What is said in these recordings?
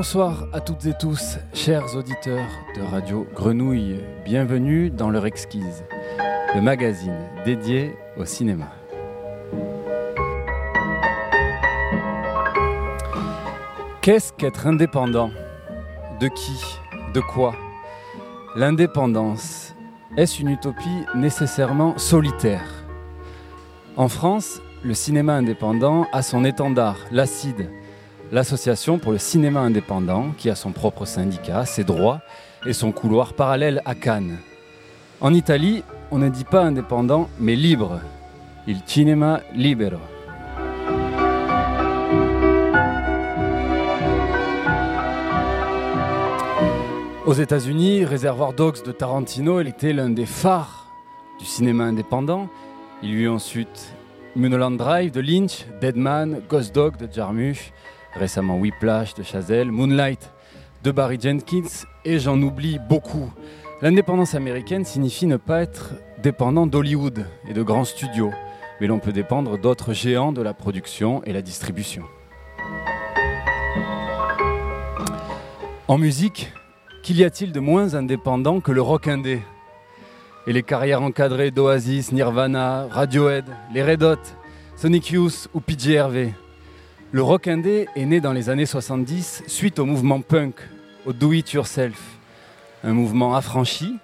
Bonsoir à toutes et tous, chers auditeurs de Radio Grenouille. Bienvenue dans leur exquise, le magazine dédié au cinéma. Qu'est-ce qu'être indépendant? De qui? De quoi? L'indépendance, est-ce une utopie nécessairement solitaire? En France, le cinéma indépendant a son étendard, l'ACIDE, l'association pour le cinéma indépendant, qui a son propre syndicat, ses droits et son couloir parallèle à Cannes. En Italie, on ne dit pas indépendant, mais libre. Il cinema libero. Aux États-Unis, Réservoir Dogs de Tarantino, il était l'un des phares du cinéma indépendant. Il y eut ensuite Mulholland Drive de Lynch, Deadman, Ghost Dog de Jarmusch, récemment Whiplash de Chazelle, Moonlight de Barry Jenkins, et j'en oublie beaucoup. L'indépendance américaine signifie ne pas être dépendant d'Hollywood et de grands studios, mais l'on peut dépendre d'autres géants de la production et la distribution. En musique, Qu'y a-t-il de moins indépendant que le rock indé? Et les carrières encadrées d'Oasis, Nirvana, Radiohead, les Red Hot, Sonic Youth ou PJRV Le rock indé est né dans les années 70 suite au mouvement punk, au do-it-yourself. Un mouvement affranchi,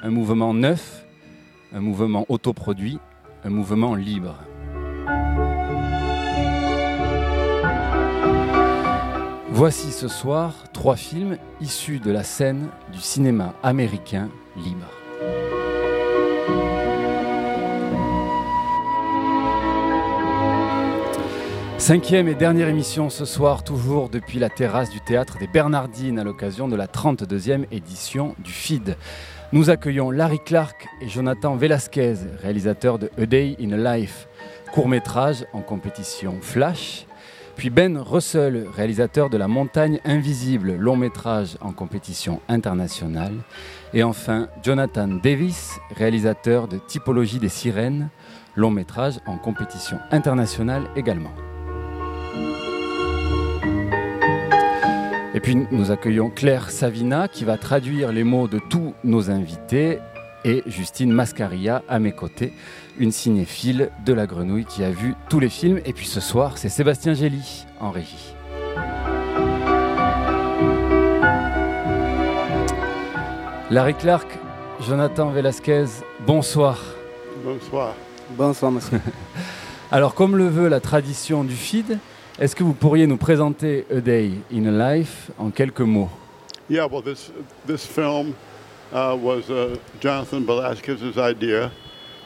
un mouvement neuf, un mouvement autoproduit, un mouvement libre. Voici ce soir trois films issus de la scène du cinéma américain libre. Cinquième et dernière émission ce soir, toujours depuis la terrasse du théâtre des Bernardines à l'occasion de la 32e édition du FID. Nous accueillons Larry Clark et Jonathan Velasquez, réalisateurs de A Day in a Life, court métrage en compétition Flash puis Ben Russell, réalisateur de La Montagne Invisible, long métrage en compétition internationale. Et enfin, Jonathan Davis, réalisateur de Typologie des sirènes, long métrage en compétition internationale également. Et puis nous accueillons Claire Savina qui va traduire les mots de tous nos invités et Justine Mascaria à mes côtés une cinéphile de la grenouille qui a vu tous les films. Et puis ce soir, c'est Sébastien Gély en régie. Larry Clark, Jonathan Velasquez, bonsoir. Bonsoir. Bonsoir, monsieur. Alors, comme le veut la tradition du FID, est-ce que vous pourriez nous présenter A Day in a Life en quelques mots Yeah, well, this, this film uh, was uh, Jonathan Velasquez's idea.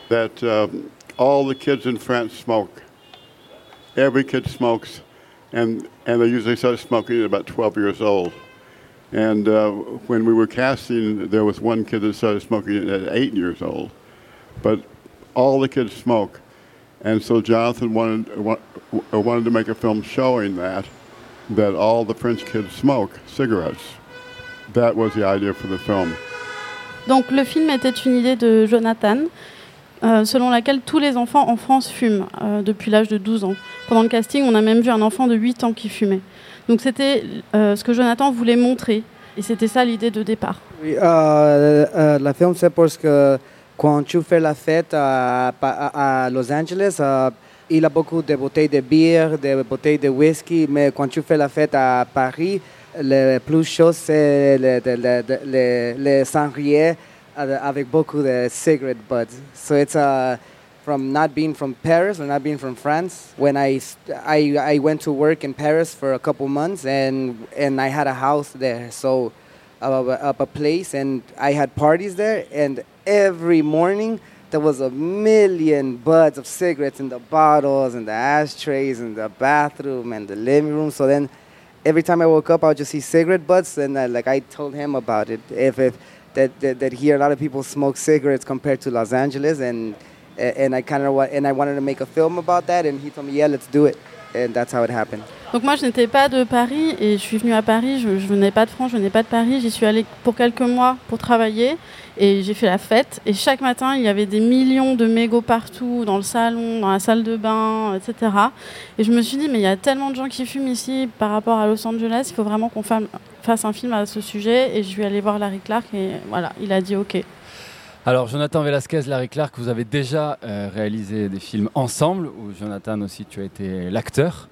that um, all the kids in France smoke. Every kid smokes, and, and they usually start smoking at about 12 years old. And uh, when we were casting, there was one kid that started smoking at eight years old. But all the kids smoke. And so Jonathan wanted, wanted to make a film showing that, that all the French kids smoke cigarettes. That was the idea for the film. Donc le film était une idée de Jonathan Euh, selon laquelle tous les enfants en France fument euh, depuis l'âge de 12 ans. Pendant le casting, on a même vu un enfant de 8 ans qui fumait. Donc c'était euh, ce que Jonathan voulait montrer. Et c'était ça l'idée de départ. Oui, la film, c'est parce que quand tu fais la fête à, à, Los Angeles, il y a beaucoup de bouteilles de bière, de bouteilles de whisky, mais quand tu fais la fête à Paris, le plus chaud, c'est les, les, les, les sangriers avec beaucoup de cigarette buds. So it's uh, from not being from Paris or not being from France. When I, I, I went to work in Paris for a couple months and, and I had a house there, so uh, a place, and I had parties there, and every morning there was a million buds of cigarettes in the bottles and the ashtrays and the bathroom and the living room. So then every time I woke up, I would just see cigarette butts, and uh, like I told him about it. If, if that, that, that here a lot of people smoke cigarettes compared to Los Angeles, and and I kind of and I wanted to make a film about that, and he told me, yeah, let's do it, and that's how it happened. Donc moi, je n'étais pas de Paris et je suis venue à Paris. Je, je venais pas de France, je venais pas de Paris. J'y suis allée pour quelques mois pour travailler. Et j'ai fait la fête. Et chaque matin, il y avait des millions de mégots partout, dans le salon, dans la salle de bain, etc. Et je me suis dit, mais il y a tellement de gens qui fument ici par rapport à Los Angeles, il faut vraiment qu'on fasse un film à ce sujet. Et je suis allée voir Larry Clark et voilà, il a dit OK. Alors, Jonathan Velasquez, Larry Clark, vous avez déjà euh, réalisé des films ensemble, où Jonathan aussi, tu as été l'acteur.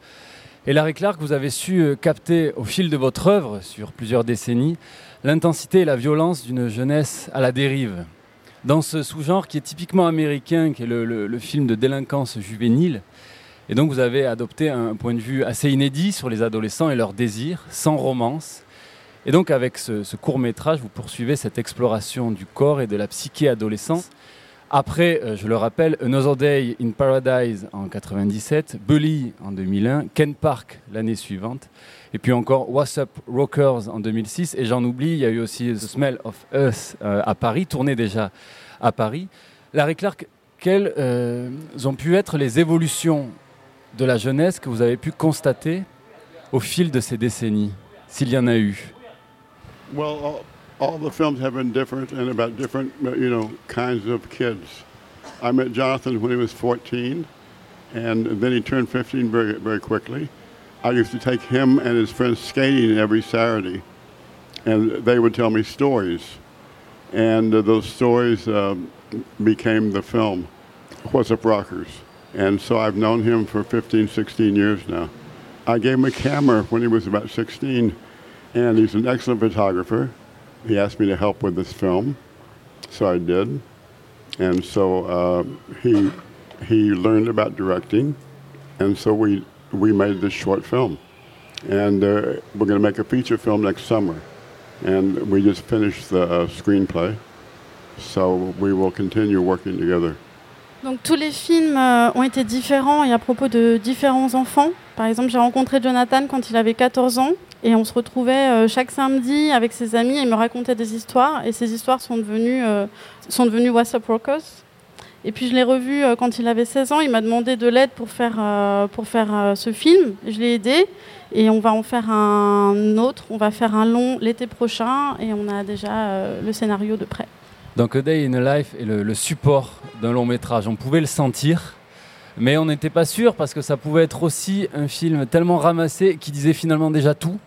Et Larry Clark, vous avez su euh, capter au fil de votre œuvre, sur plusieurs décennies, l'intensité et la violence d'une jeunesse à la dérive. Dans ce sous-genre qui est typiquement américain, qui est le, film de délinquance juvénile. Et donc vous avez adopté un point de vue assez inédit sur les adolescents et leurs désirs, sans romance, et donc avec ce, court métrage, vous poursuivez cette exploration du corps et de la psyché adolescente. Après, euh, je le rappelle, Another Day in Paradise en 97, Bully en 2001, Ken Park l'année suivante, et puis encore What's Up Rockers en 2006. Et j'en oublie, il y a eu aussi The Smell of Us euh, à Paris, tourné déjà à Paris. Larry Clark, quelles euh, ont pu être les évolutions de la jeunesse que vous avez pu constater au fil de ces décennies, s'il y en a eu? All, all, the films have been different and about different, you know, kinds of kids. I met Jonathan when he was 14, and then he turned 15 very, very quickly. I used to take him and his friends skating every Saturday, and they would tell me stories. And uh, those stories uh, became the film, What's Up Rockers. And so I've known him for 15, 16 years now. I gave him a camera when he was about 16 and he's an excellent photographer. He asked me to help with this film, so I did. And so uh, he he learned about directing, and so we we made this short film, and uh, we're going to make a feature film next summer, and we just finished the uh, screenplay, so we will continue working together. Donc tous les films euh, ont été différents et à propos de différents enfants. Par exemple, j'ai rencontré Jonathan quand il avait 14 ans et on se retrouvait euh, chaque samedi avec ses amis et il me racontait des histoires et ces histoires sont devenues, euh, sont devenues What's Up Rockers. Et puis je l'ai revu quand il avait 16 ans, il m'a demandé de l'aide pour faire, pour faire ce film. Je l'ai aidé et on va en faire un autre, on va faire un long l'été prochain et on a déjà le scénario de près. Donc A Day in a Life est le, support d'un long métrage. On pouvait le sentir, mais on n'était pas sûr parce que ça pouvait être aussi un film tellement ramassé qui disait finalement déjà tout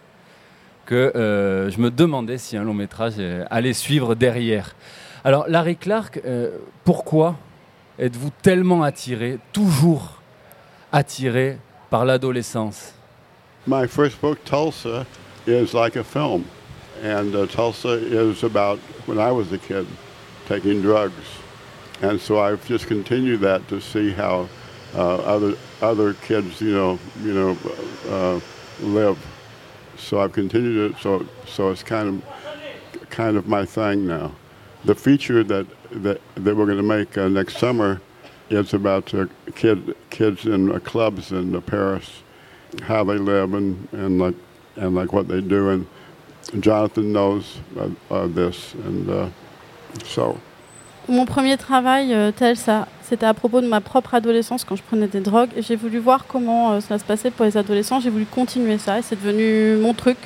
que euh, je me demandais si un long métrage euh, allait suivre derrière. Alors Larry Clark, euh, pourquoi êtes-vous tellement attiré, toujours attiré par l'adolescence? My first book, Tulsa, is like a film. And uh, Tulsa is about when I was a kid. taking drugs. And so I've just continued that to see how uh, other other kids, you know, you know, uh, live. So I've continued it. So so it's kind of kind of my thing now. The feature that that, that we're going to make uh, next summer is about uh, kid kids in uh, clubs in uh, Paris, how they live and, and like and like what they do. And Jonathan knows this and. Mon premier travail, euh, tel ça, c'était à propos de ma propre adolescence quand je prenais des drogues. J'ai voulu voir comment euh, cela se passait pour les adolescents. J'ai voulu continuer ça et c'est devenu mon truc.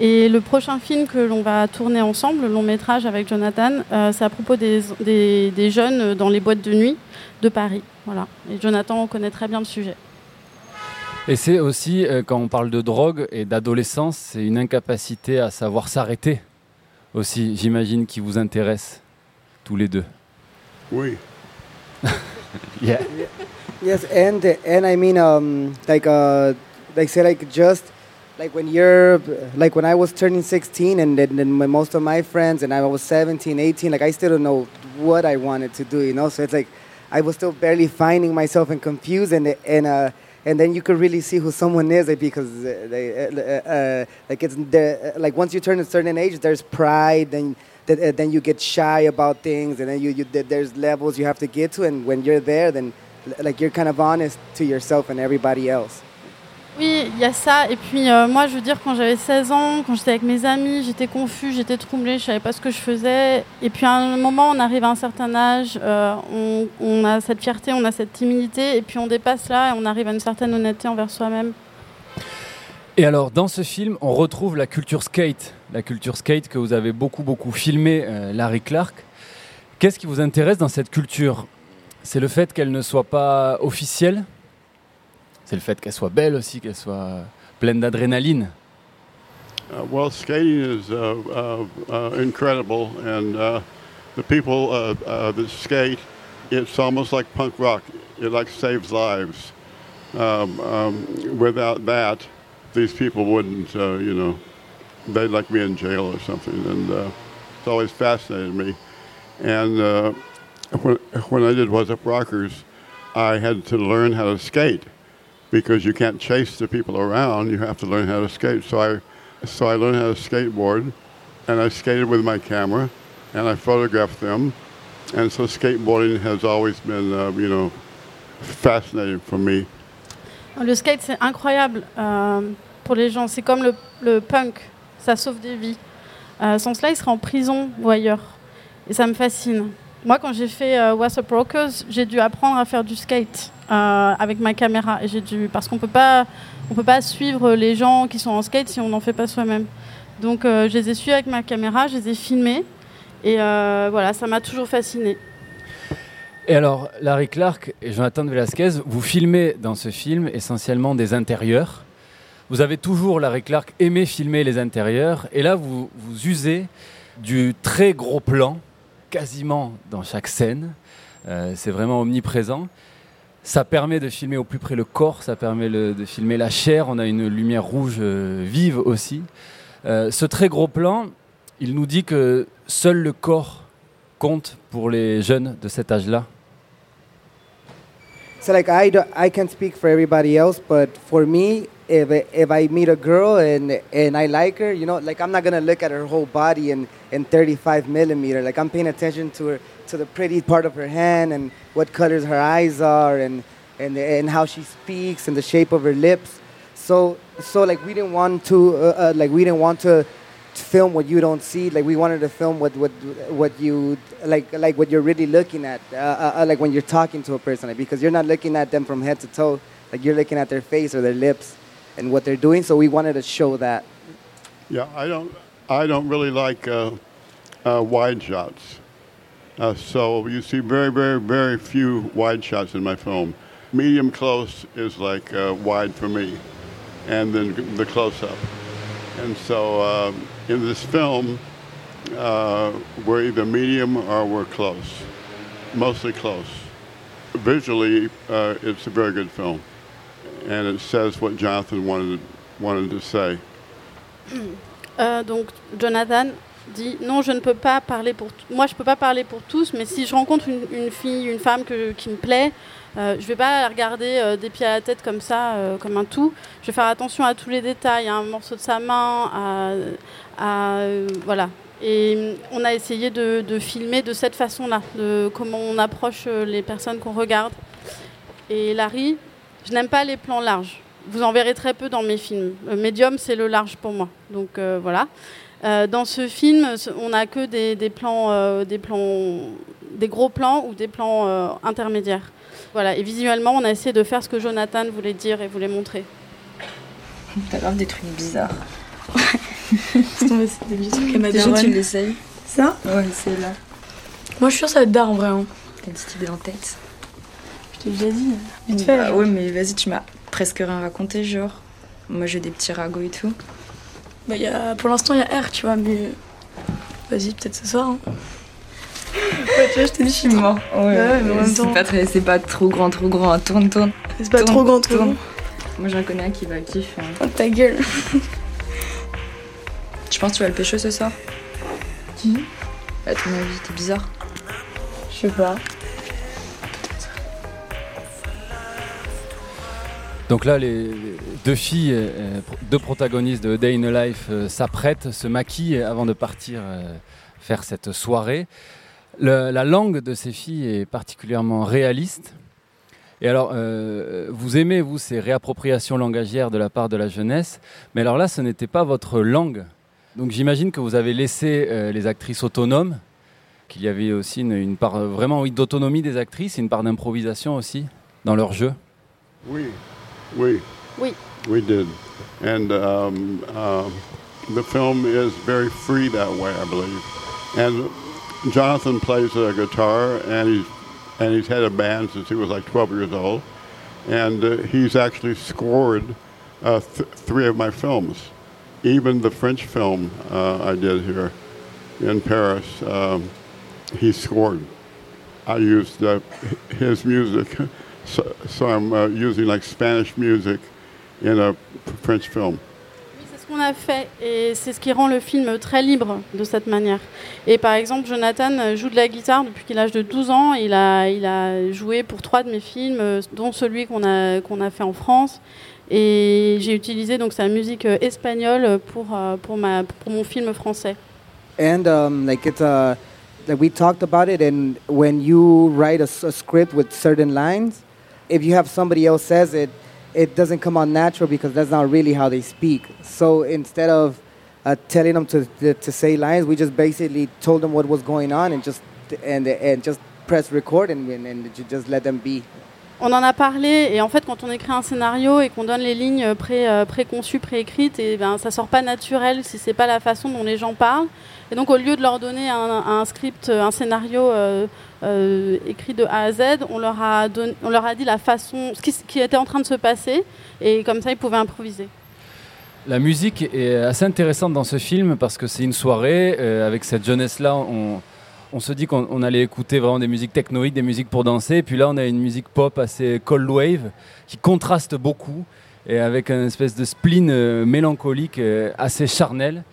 Et le prochain film que l'on va tourner ensemble, le long métrage avec Jonathan, euh, c'est à propos des, des, jeunes dans les boîtes de nuit de Paris. Voilà. Et Jonathan connaît très bien le sujet. Et c'est aussi, quand on parle de drogue et d'adolescence, c'est une incapacité à savoir s'arrêter aussi, j'imagine, qui vous intéresse tous les deux. Oui. yeah. Yes, and and I mean, um, like uh, like say like just like when you're like when I was turning 16 and then, then most of my friends and I was 17, 18, like I still don't know what I wanted to do, you know. So it's like I was still barely finding myself and confused and and uh and then you could really see who someone is like, because uh, they, uh, uh, like it's the, like once you turn a certain age there's pride and uh, then you get shy about things and then there's levels you have to get to and when you're there then like you're kind of honest to yourself and everybody else Oui, il y a ça. Et puis euh, moi, je veux dire, quand j'avais 16 ans, quand j'étais avec mes amis, j'étais confus, j'étais troublée, je savais pas ce que je faisais. Et puis à un moment, on arrive à un certain âge, euh, on, a cette fierté, on a cette timidité, et puis on dépasse là et on arrive à une certaine honnêteté envers soi-même. Et alors, dans ce film, on retrouve la culture skate, la culture skate que vous avez beaucoup, beaucoup filmé, euh, Larry Clark. Qu'est-ce qui vous intéresse dans cette culture? C'est le fait qu'elle ne soit pas officielle? C'est le fait qu'elle soit belle aussi, qu'elle soit pleine d'adrénaline? Uh, well, skating is uh, uh, uh, incredible, and uh, the people uh, that skate, it's almost like punk rock. It like saves lives. Um, um, without that, these people wouldn't, uh, you know, they'd like me in jail or something. And uh, it's always fascinated me. And uh, when, when I did What's Up Rockers, I had to learn how to skate because you can't chase the people around. You have to learn how to skate. So I so I learned how to skateboard, and I skated with my camera, and I photographed them. And so skateboarding has always been, uh, you know, fascinating for me. Le skate, c'est incroyable euh, les gens. C'est comme le, punk, ça sauve des vies. Euh, sans cela, il serait en prison ou ailleurs. Et ça me fascine. Moi, quand j'ai fait euh, What's Up Rockers, j'ai dû apprendre à faire du skate euh, avec ma caméra. Et j'ai dû, parce qu'on peut pas, on peut pas suivre les gens qui sont en skate si on n'en fait pas soi-même. Donc, euh, je les ai suivis avec ma caméra, je les ai filmés. Et voilà, ça m'a toujours fasciné. Et alors, Larry Clark et Jonathan Velasquez, vous filmez dans ce film essentiellement des intérieurs. Vous avez toujours, Larry Clark, aimé filmer les intérieurs. Et là, vous, vous usez du très gros plan, quasiment dans chaque scène. Euh, c'est vraiment omniprésent. Ça permet de filmer au plus près le corps, ça permet de filmer la chair. On a une lumière rouge euh, vive aussi. Euh, ce très gros plan, il nous dit que seul le corps compte pour les jeunes de cet âge-là. So like I, do, I can speak for everybody else, but for me, if if I meet a girl and and I like her, you know, like I'm not gonna look at her whole body in in 35 millimeter. Like I'm paying attention to her to the pretty part of her hand and what colors her eyes are and and and how she speaks and the shape of her lips. So so like we didn't want to uh, uh, like we didn't want to film what you don't see. Like we wanted to film what what what you like like what you're really looking at. Uh, uh, uh, like when you're talking to a person, like, because you're not looking at them from head to toe. Like you're looking at their face or their lips and what they're doing. So we wanted to show that. Yeah, I don't, I don't really like uh, uh, wide shots. Uh, so you see very, very, very few wide shots in my film. Medium close is like uh, wide for me, and then the close up. And so um, in this film, uh, we're either medium or we're close, mostly close. Visually, uh, it's a very good film, and it says what Jonathan wanted wanted to say. Euh, donc Jonathan dit non, je ne peux pas parler pour moi, je peux pas parler pour tous, mais si je rencontre une, fille, une femme qui me plaît, euh, je vais pas la regarder euh, des pieds à la tête comme ça, euh, comme un tout. Je vais faire attention à tous les détails, à un morceau de sa main, à, voilà. Et hum, on a essayé de, de filmer de cette façon-là, de comment on approche les personnes qu'on regarde. Et Larry, je n'aime pas les plans larges. Vous en verrez très peu dans mes films. Le médium, c'est le large pour moi. Donc euh, voilà. Euh, dans ce film, on n'a que des, des plans, euh, des plans, des gros plans ou des plans euh, intermédiaires. Voilà. Et visuellement, on a essayé de faire ce que Jonathan voulait dire et voulait montrer. T'as grave des trucs bizarres. C'est des vieux trucs à ma Déjà, tu l'essayes Ça? Ouais, c'est là. Moi, je suis sûre que ça va être d'art en vrai. hein. T'as une petite idée en tête Je t'ai déjà dit. Vite fait. Bah ouais, mais vas-y, tu m'as presque rien raconté, genre. Moi, j'ai des petits ragots et tout. Bah, y a, pour l'instant, il y a R, tu vois, mais. Vas-y, peut-être ce soir. hein. ouais, tu vois, je t'ai dit, je suis mort. Ouais, Ouais, mais c'est temps- pas, très- pas trop grand, trop grand. hein. Tourne, tourne. C'est pas Tourne, trop grand, trop tourne. grand. Moi, j'en connais un qui va kiffer. hein. Oh, ta gueule. Tu penses que tu vas le pécho ce soir? Qui? À ton avis, t'es bizarre. Je sais pas. Donc là, les deux filles, euh, deux protagonistes de Day in a Life euh, s'apprêtent, se maquillent avant de partir euh, faire cette soirée. La langue de ces filles est particulièrement réaliste. Et alors, euh, vous aimez, vous, ces réappropriations langagières de la part de la jeunesse, mais alors là, ce n'était pas votre langue. Donc j'imagine que vous avez laissé euh, les actrices autonomes, qu'il y avait aussi une, part euh, vraiment oui, d'autonomie des actrices, une part d'improvisation aussi dans leur jeu. We, we, we did, and um, um, the film is very free that way, I believe. And Jonathan plays a guitar, and he's and he's had a band since he was like 12 years old, and uh, he's actually scored uh, th- three of my films, even the French film uh, I did here in Paris. Um, he scored. I used uh, his music, so, so I'm uh, using like Spanish music in a French film. C'est ce qu'on a fait et c'est ce qui rend le film très libre de cette manière. Et par exemple, Jonathan joue de la guitare depuis qu'il a l'âge de 12 ans. Il a, il a joué pour trois de mes films, euh, dont celui qu'on a, qu'on a fait en France. Et j'ai utilisé donc sa musique euh, espagnole pour, euh, pour, ma, pour mon film français. and um, like it's a like we talked about it and when you write a, s- a script with certain lines if you have somebody else says it it doesn't come out natural because that's not really how they speak so instead of uh, telling them to, to, to say lines we just basically told them what was going on and just and and just press record and, and, and ju- just let them be On en a parlé et en fait quand on écrit un scénario et qu'on donne les lignes pré, euh, préconçues, préécrites, et ben ça sort pas naturel si c'est pas la façon dont les gens parlent. Et donc au lieu de leur donner un, script, un scénario euh, euh, écrit de A à Z, on leur a donné, on leur a dit la façon, ce qui, était en train de se passer et comme ça ils pouvaient improviser. La musique est assez intéressante dans ce film parce que c'est une soirée euh, avec cette jeunesse-là. On, se dit qu'on on allait écouter vraiment des musiques technoïques, des musiques pour danser. Et puis là, on a une musique pop assez cold wave qui contraste beaucoup et avec une espèce de spleen euh, mélancolique euh, assez charnel.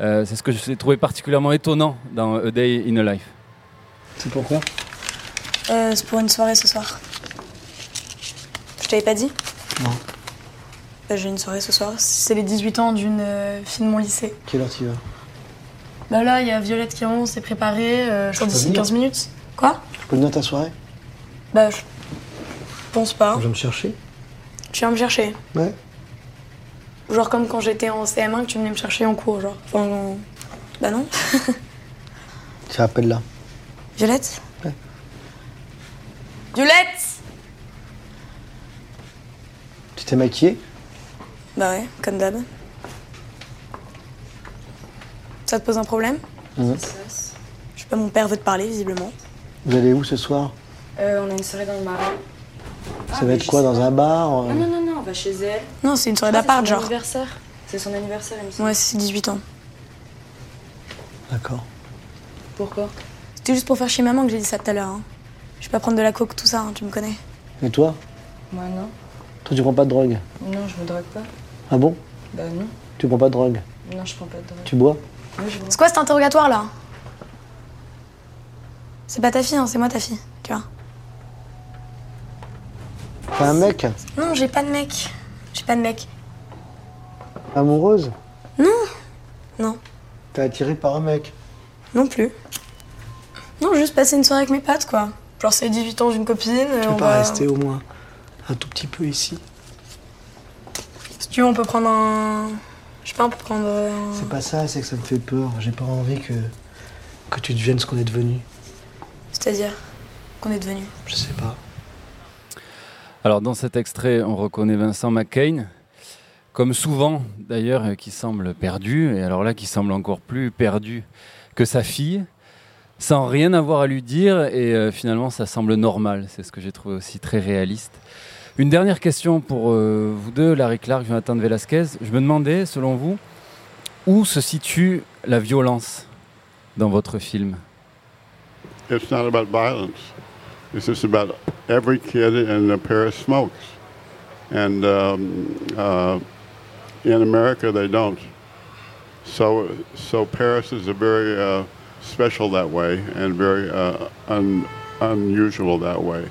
Euh, c'est ce que j'ai trouvé particulièrement étonnant dans A Day in a Life. C'est pourquoi Euh, c'est pour une soirée ce soir. Je t'avais pas dit Non. Bah, J'ai une soirée ce soir. C'est les 18 ans d'une euh, fille de mon lycée. Quelle heure tu vas Bah là, il y a Violette qui on s'est préparée. Euh, je crois d'ici venir 15 minutes. Quoi Je peux venir à ta soirée Bah, je pense pas. Tu vas me chercher Tu viens me chercher. Ouais. Genre comme quand j'étais en CM1 que tu venais me chercher en cours, genre. Enfin, en- bah non. Tu appelles là. Violette Ouais. Violette Tu t'es maquillée? Bah ouais, comme d'hab. Ça te pose un problème? Mhm. Je sais pas, mon père veut te parler, visiblement. Vous allez où ce soir? Euh, on a une soirée dans le marais. Ça va être quoi Dans un bar euh Non, non, non, non, on va chez elle. Non, c'est une soirée Ah, d'appart, c'est son genre. anniversaire. C'est son anniversaire, il me semble. Ouais, c'est 18 ans. D'accord. Pourquoi? C'était juste pour faire chier maman que j'ai dit ça tout à l'heure. hein. Je vais pas prendre de la coke, tout ça, hein, tu me connais. Et toi? Moi, non. Toi, tu prends pas de drogue? Non, je me drogue pas. Ah bon? Bah, non. Tu prends pas de drogue? Non, je prends pas de drogue. Tu bois? Oui, je vois. C'est quoi cet interrogatoire là? C'est pas ta fille, hein, c'est moi ta fille, tu vois. T'as un mec Non, j'ai pas de mec. J'ai pas de mec. Amoureuse Non, T'es attiré par un mec non plus. Non, juste passer une soirée avec mes potes, quoi. Genre, c'est les 18 ans d'une copine. euh, Tu peux pas va- rester au moins un tout petit peu ici Si tu veux, on peut prendre un. Je sais pas, on peut prendre. un- C'est pas ça, c'est que ça me fait peur. J'ai pas envie que, que tu deviennes ce qu'on est devenu. C'est-à-dire qu'on est devenu. Je sais pas. Alors dans cet extrait, on reconnaît Vincent McCain, comme souvent d'ailleurs, qui semble perdu, et alors là qui semble encore plus perdu que sa fille, sans rien avoir à lui dire, et euh, finalement ça semble normal, c'est ce que j'ai trouvé aussi très réaliste. Une dernière question pour euh, vous deux, Larry Clark, Jonathan Velasquez. Je me demandais, selon vous, où se situe la violence dans votre film? It's not about violence. It's just about every kid in Paris smokes. And um, uh, in America, they don't. So, so Paris is a very uh, special that way and very uh, un, unusual that way.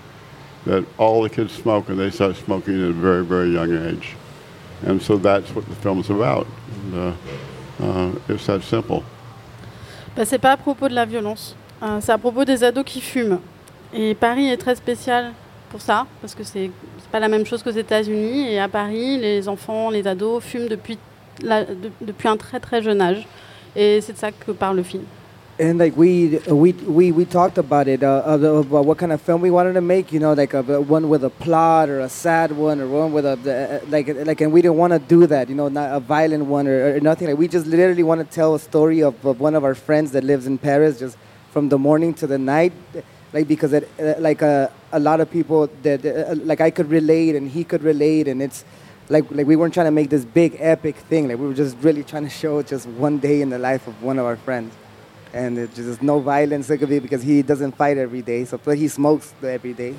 That all the kids smoke and they start smoking at a very, very young age. And so that's what the film's about. And, uh, uh, it's that simple. Bah, c'est pas à propos de la violence, c'est à propos des ados qui fument. Et Paris est très spécial pour ça, parce que c'est pas la même chose qu'aux États-Unis. Et à Paris, les enfants, les ados fument depuis, la- de- depuis un très très jeune âge. Et c'est de ça que parle le film. and like we we we, we talked about it uh, about what kind of film we wanted to make you know like a one with a plot or a sad one or one with a uh, like like and we didn't want to do that you know not a violent one or, or nothing like we just literally want to tell a story of, of one of our friends that lives in paris just from the morning to the night, like because it, uh, like uh, a lot of people that uh, like I could relate and he could relate, and it's like like we weren't trying to make this big epic thing. Like we were just really trying to show just one day in the life of one of our friends, and it just no violence it could be because he doesn't fight every day, so but he smokes every day.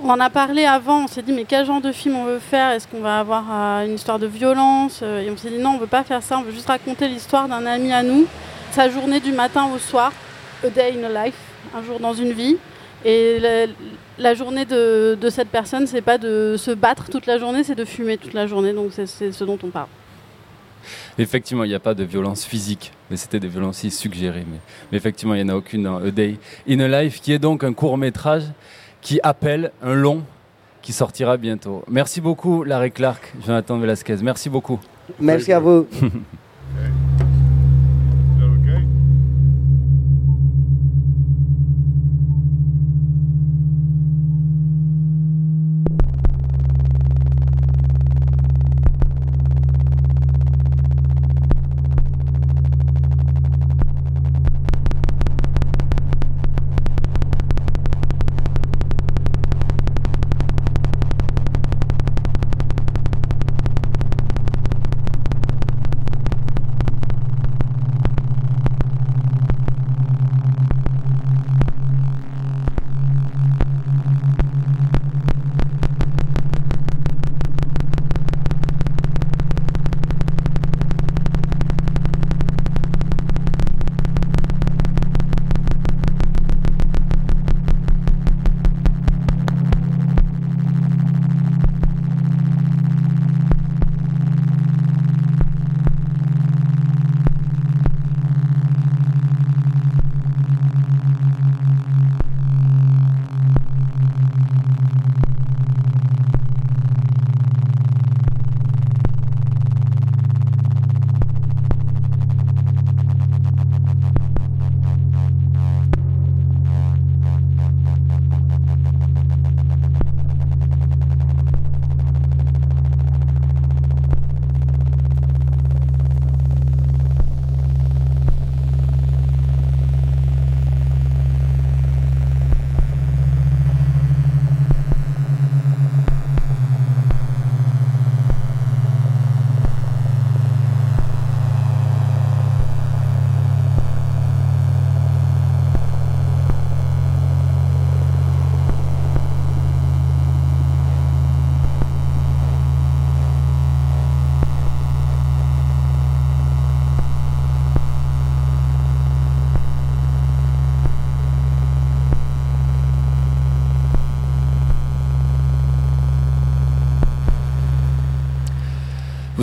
On en a parlé avant, on s'est dit mais quel genre de film on veut faire? Est-ce qu'on va avoir euh, une histoire de violence Euh, Et on s'est dit non, on veut pas faire ça, on veut juste raconter l'histoire d'un ami à nous, sa journée du matin au soir, a day in a life, un jour dans une vie. Et la, la journée de, de cette personne, c'est pas de se battre toute la journée, c'est de fumer toute la journée. Donc c'est c'est ce dont on parle. Effectivement, il n'y a pas de violence physique, mais c'était des violences suggérées. Mais, mais effectivement, il n'y en a aucune dans A Day in a Life, qui est donc un court métrage qui appelle un long qui sortira bientôt. Merci beaucoup, Larry Clark, Jonathan Velasquez. Merci beaucoup. Merci à vous.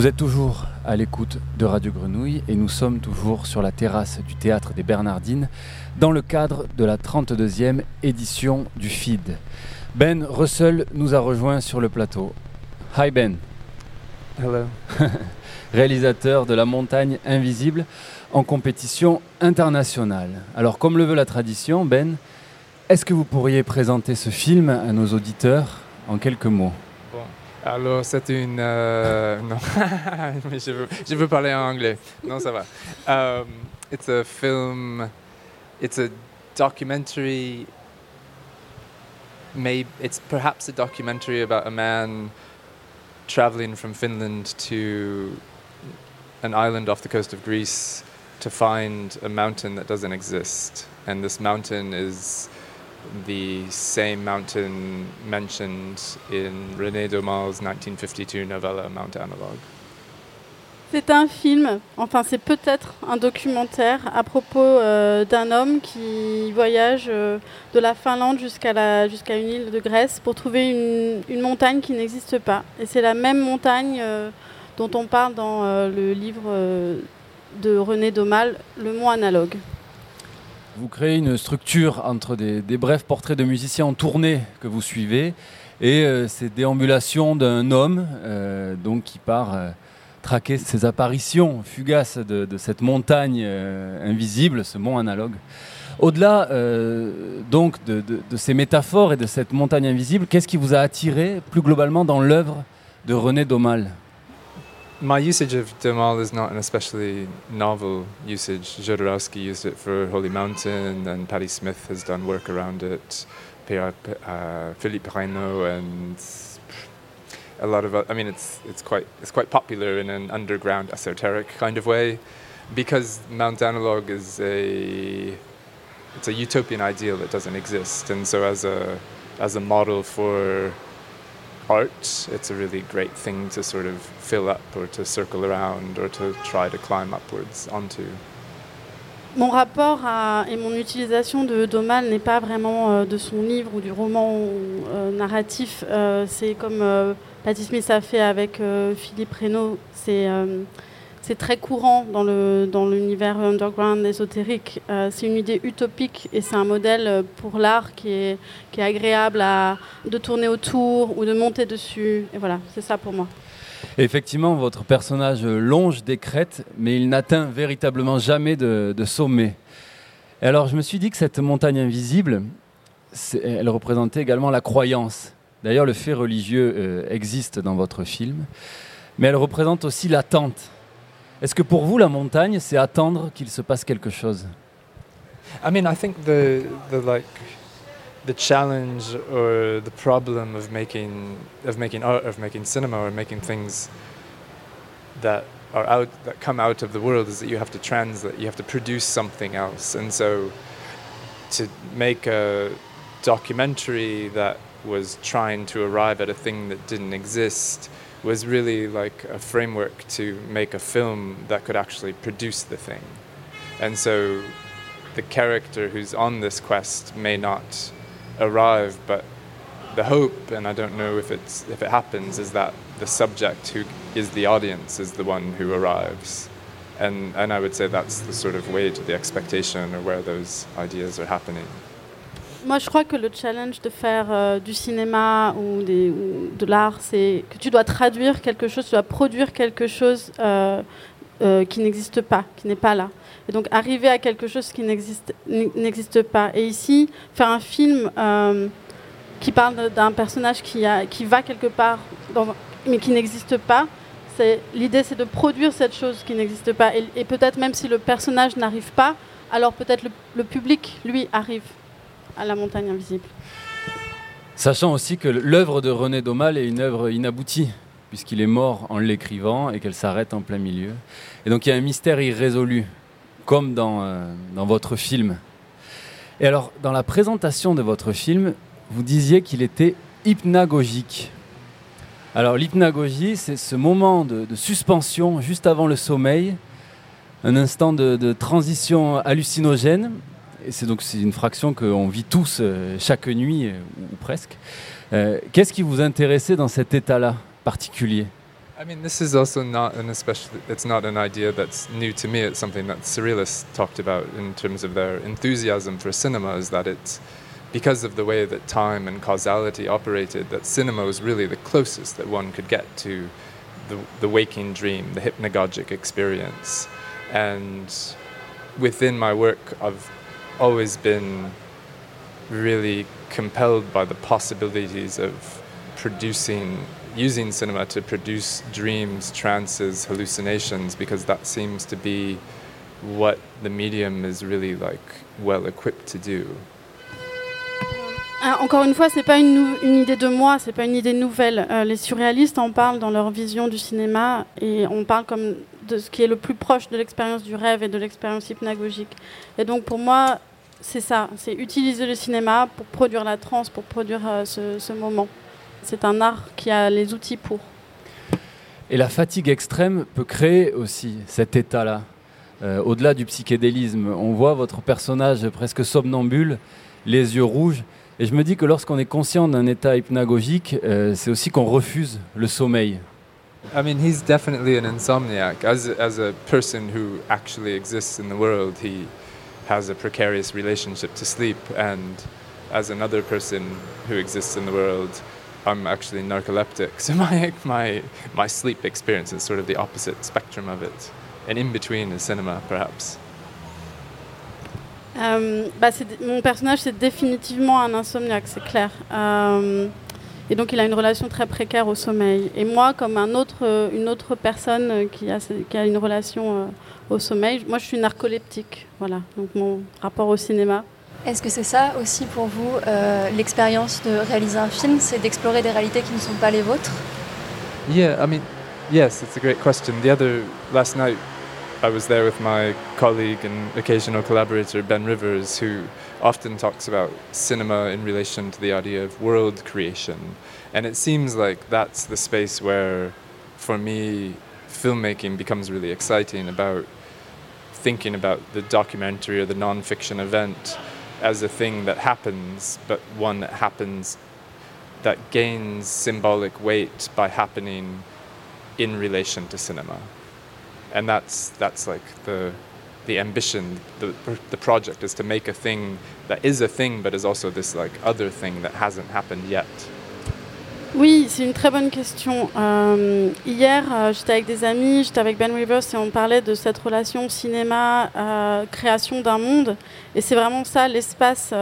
Vous êtes toujours à l'écoute de Radio Grenouille et nous sommes toujours sur la terrasse du théâtre des Bernardines dans le cadre de la 32e édition du FID. Ben Russell nous a rejoint sur le plateau. Hi Ben, Hello. réalisateur de La montagne invisible en compétition internationale. Alors comme le veut la tradition, Ben, est-ce que vous pourriez présenter ce film à nos auditeurs en quelques mots? Alors, c'est une. euh, non, mais je veux, je veux parler en anglais. Non, ça va. Um, it's a film. It's a documentary. Maybe it's perhaps a documentary about a man traveling from Finland to an island off the coast of Greece to find a mountain that doesn't exist, and this mountain is the same mountain mentioned in René Daumal's 1952 novella Mount. C'est un film, enfin c'est peut-être un documentaire à propos euh, d'un homme qui voyage euh, de la Finlande jusqu'à une île de Grèce pour trouver une, montagne qui n'existe pas. Et c'est la même montagne euh, dont on parle dans le livre de René Daumal, Le mont analogue. Vous créez une structure entre des, brefs portraits de musiciens en tournée que vous suivez et euh, ces déambulations d'un homme euh, donc qui part euh, traquer ces apparitions fugaces de, cette montagne invisible, ce mont analogue. Au-delà donc de, de- de ces métaphores et de cette montagne invisible, qu'est-ce qui vous a attiré plus globalement dans l'œuvre de René Daumal? My usage of Domal is not an especially novel usage. Jodorowsky used it for Holy Mountain, and Patti Smith has done work around it. Pierre, uh, Philippe Reynaud and a lot of. I mean, it's it's quite it's quite popular in an underground esoteric kind of way, because Mount Analog is a it's a utopian ideal that doesn't exist, and so as a as a model for art, it's a really great thing to sort of fill up or to circle around or to try to climb upwards onto. Mon rapport et mon utilisation de Domal n'est pas vraiment euh, de son livre ou du roman euh, narratif. Euh, c'est comme Patti Smith a fait avec Philippe Reynaud. C'est c'est très courant dans le dans l'univers underground ésotérique. Euh, c'est une idée utopique et c'est un modèle pour l'art qui est qui est agréable à de tourner autour ou de monter dessus. Et voilà, c'est ça pour moi. Effectivement, votre personnage longe des crêtes, mais il n'atteint véritablement jamais de, sommet. Et alors, je me suis dit que cette montagne invisible, elle représentait également la croyance. D'ailleurs, le fait religieux euh, existe dans votre film, mais elle représente aussi l'attente. Est-ce que pour vous, la montagne, c'est attendre qu'il se passe quelque chose? I mean, I think the the like the challenge or the problem of making of making art of making cinema or making things that are out that come out of the world is that you have to translate you have to produce something else. And so to make a documentary that was trying to arrive at a thing that didn't exist was really like a framework to make a film that could actually produce the thing and so the character who's on this quest may not arrive, but the hope, and I don't know if it's if it happens, is that the subject who is the audience is the one who arrives, and and I would say that's the sort of way to the expectation or where those ideas are happening. Moi, je crois que le challenge de faire euh, du cinéma ou, de l'art, c'est que tu dois traduire quelque chose, tu dois produire quelque chose euh, euh, qui n'existe pas, qui n'est pas là. Et donc, arriver à quelque chose qui n'existe pas. Et ici, faire un film qui parle d'un personnage qui, va quelque part, mais qui n'existe pas, l'idée, c'est de produire cette chose qui n'existe pas. Et, peut-être même si le personnage n'arrive pas, alors peut-être le public, lui, arrive à la montagne invisible. Sachant aussi que l'œuvre de René Daumal est une œuvre inaboutie, puisqu'il est mort en l'écrivant et qu'elle s'arrête en plein milieu. Et donc il y a un mystère irrésolu, comme dans, euh, votre film. Et alors, dans la présentation de votre film, vous disiez qu'il était hypnagogique. Alors l'hypnagogie, c'est ce moment de, suspension juste avant le sommeil, un instant de transition hallucinogène. Et c'est donc une fraction qu'on vit tous euh, chaque nuit, euh, ou, ou presque. Euh, Qu'est-ce qui vous intéressait dans cet état-là particulier I mean, this is also not an especially. It's not an idea that's new to me. It's something that surrealists talked about in terms of their enthusiasm for cinema. Is that it's because of the way that time and causality operated that cinema was really the closest that one could get to the, the waking dream, the hypnagogic experience. And within my work, I've always been really compelled by the possibilities of producing using cinema to produce dreams trances hallucinations because that seems to be what the medium is really like well equipped to do Ah, Encore une fois, c'est pas une, une idée de moi, c'est pas une idée nouvelle. Euh, les surréalistes en parlent dans leur vision du cinéma et on parle comme de ce qui est le plus proche de l'expérience du rêve et de l'expérience hypnagogique. Et donc pour moi, c'est ça, c'est utiliser le cinéma pour produire la transe, pour produire euh, ce, ce moment. C'est un art qui a les outils pour. Et la fatigue extrême peut créer aussi cet état-là. Euh, Au-delà du psychédélisme, on voit votre personnage presque somnambule, les yeux rouges. Et je me dis que lorsqu'on est conscient d'un état hypnagogique, euh, c'est aussi qu'on refuse le sommeil. I mean, he's definitely an insomniac. As as a person who actually exists in the world, he has a precarious relationship to sleep, and as another person who exists in the world, I'm actually narcoleptic. So my my my sleep experience is sort of the opposite spectrum of it, and in between is cinema, perhaps. Euh, bah, mon personnage, c'est définitivement un insomniaque, c'est clair. Euh, Et donc il a une relation très précaire au sommeil. Et moi, comme un autre, euh, une autre personne euh, qui a, qui a une relation euh, au sommeil, moi je suis narcoleptique. Voilà, donc mon rapport au cinéma. Est-ce que c'est ça aussi pour vous, euh, l'expérience de réaliser un film, c'est d'explorer des réalités qui ne sont pas les vôtres? Yeah, I mean, yes, it's a great question. The other last night, I was there with my colleague and occasional collaborator Ben Rivers, who often talks about cinema in relation to the idea of world creation, and it seems like that's the space where, for me, filmmaking becomes really exciting about thinking about the documentary or the non-fiction event as a thing that happens, but one that happens that gains symbolic weight by happening in relation to cinema. And that's, that's like the, the ambition, the, the project is to make a thing that is a thing, but is also this like other thing that hasn't happened yet. Oui, c'est une très bonne question. Euh, hier, euh, j'étais avec des amis, j'étais avec Ben Rivers et on parlait de cette relation cinéma, euh, d'un monde. Et c'est vraiment ça l'espace,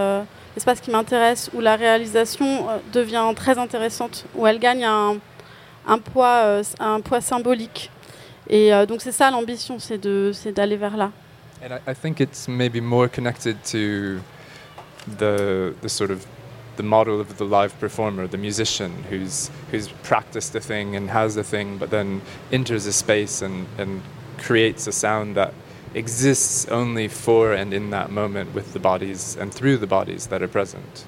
l'espace qui m'intéresse, où la réalisation devient très intéressante, où elle gagne un, poids, un poids symbolique. Et donc c'est ça l'ambition, c'est d'aller vers là. And I, I think it's maybe more connected to the, the sort of the model of the live performer, the musician who's, who's practiced a thing and has a thing, but then enters a space and, and creates a sound that exists only for and in that moment with the bodies and through the bodies that are present.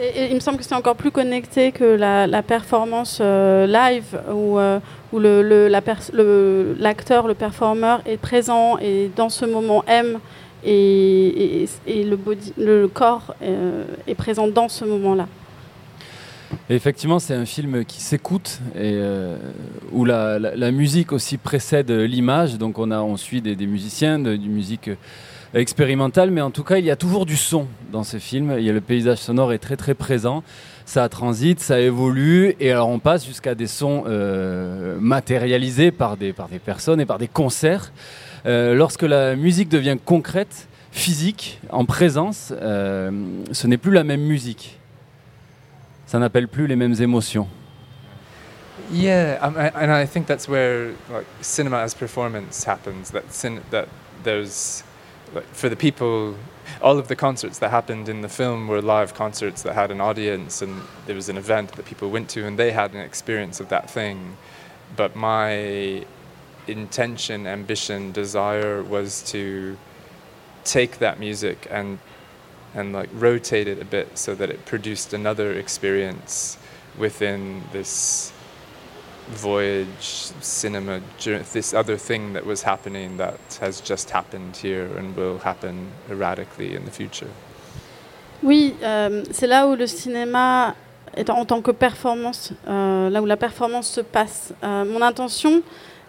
Il me semble que c'est encore plus connecté que la, performance euh, live où, euh, où le, le- l'acteur, performeur est présent et dans ce moment aime et, le, corps euh, est présent dans ce moment-là. Effectivement, c'est un film qui s'écoute et euh, où la, musique aussi précède l'image. Donc on, suit des, musiciens, de, du musique expérimentale, mais en tout cas, il y a toujours du son dans ce film. Il y a le paysage sonore est très très présent. Ça transite, ça évolue, et alors on passe jusqu'à des sons euh, matérialisés par des, par des personnes et par des concerts. Euh, lorsque la musique devient concrète, physique, en présence, euh, ce n'est plus la même musique. Ça n'appelle plus les mêmes émotions. Yeah, um, and I think that's where cinema as performance happens. That there's like, for the people, all of the concerts that happened in the film were live concerts that had an audience, and there was an event that people went to, and they had an experience of that thing. But my intention, ambition, desire was to take that music and and like rotate it a bit so that it produced another experience within this voyage cinema this other thing that was happening that has just happened here and will happen erratically in the future Oui, euh, c'est là où le cinéma est en, en tant que performance, euh, là où la performance se passe. Euh, mon intention,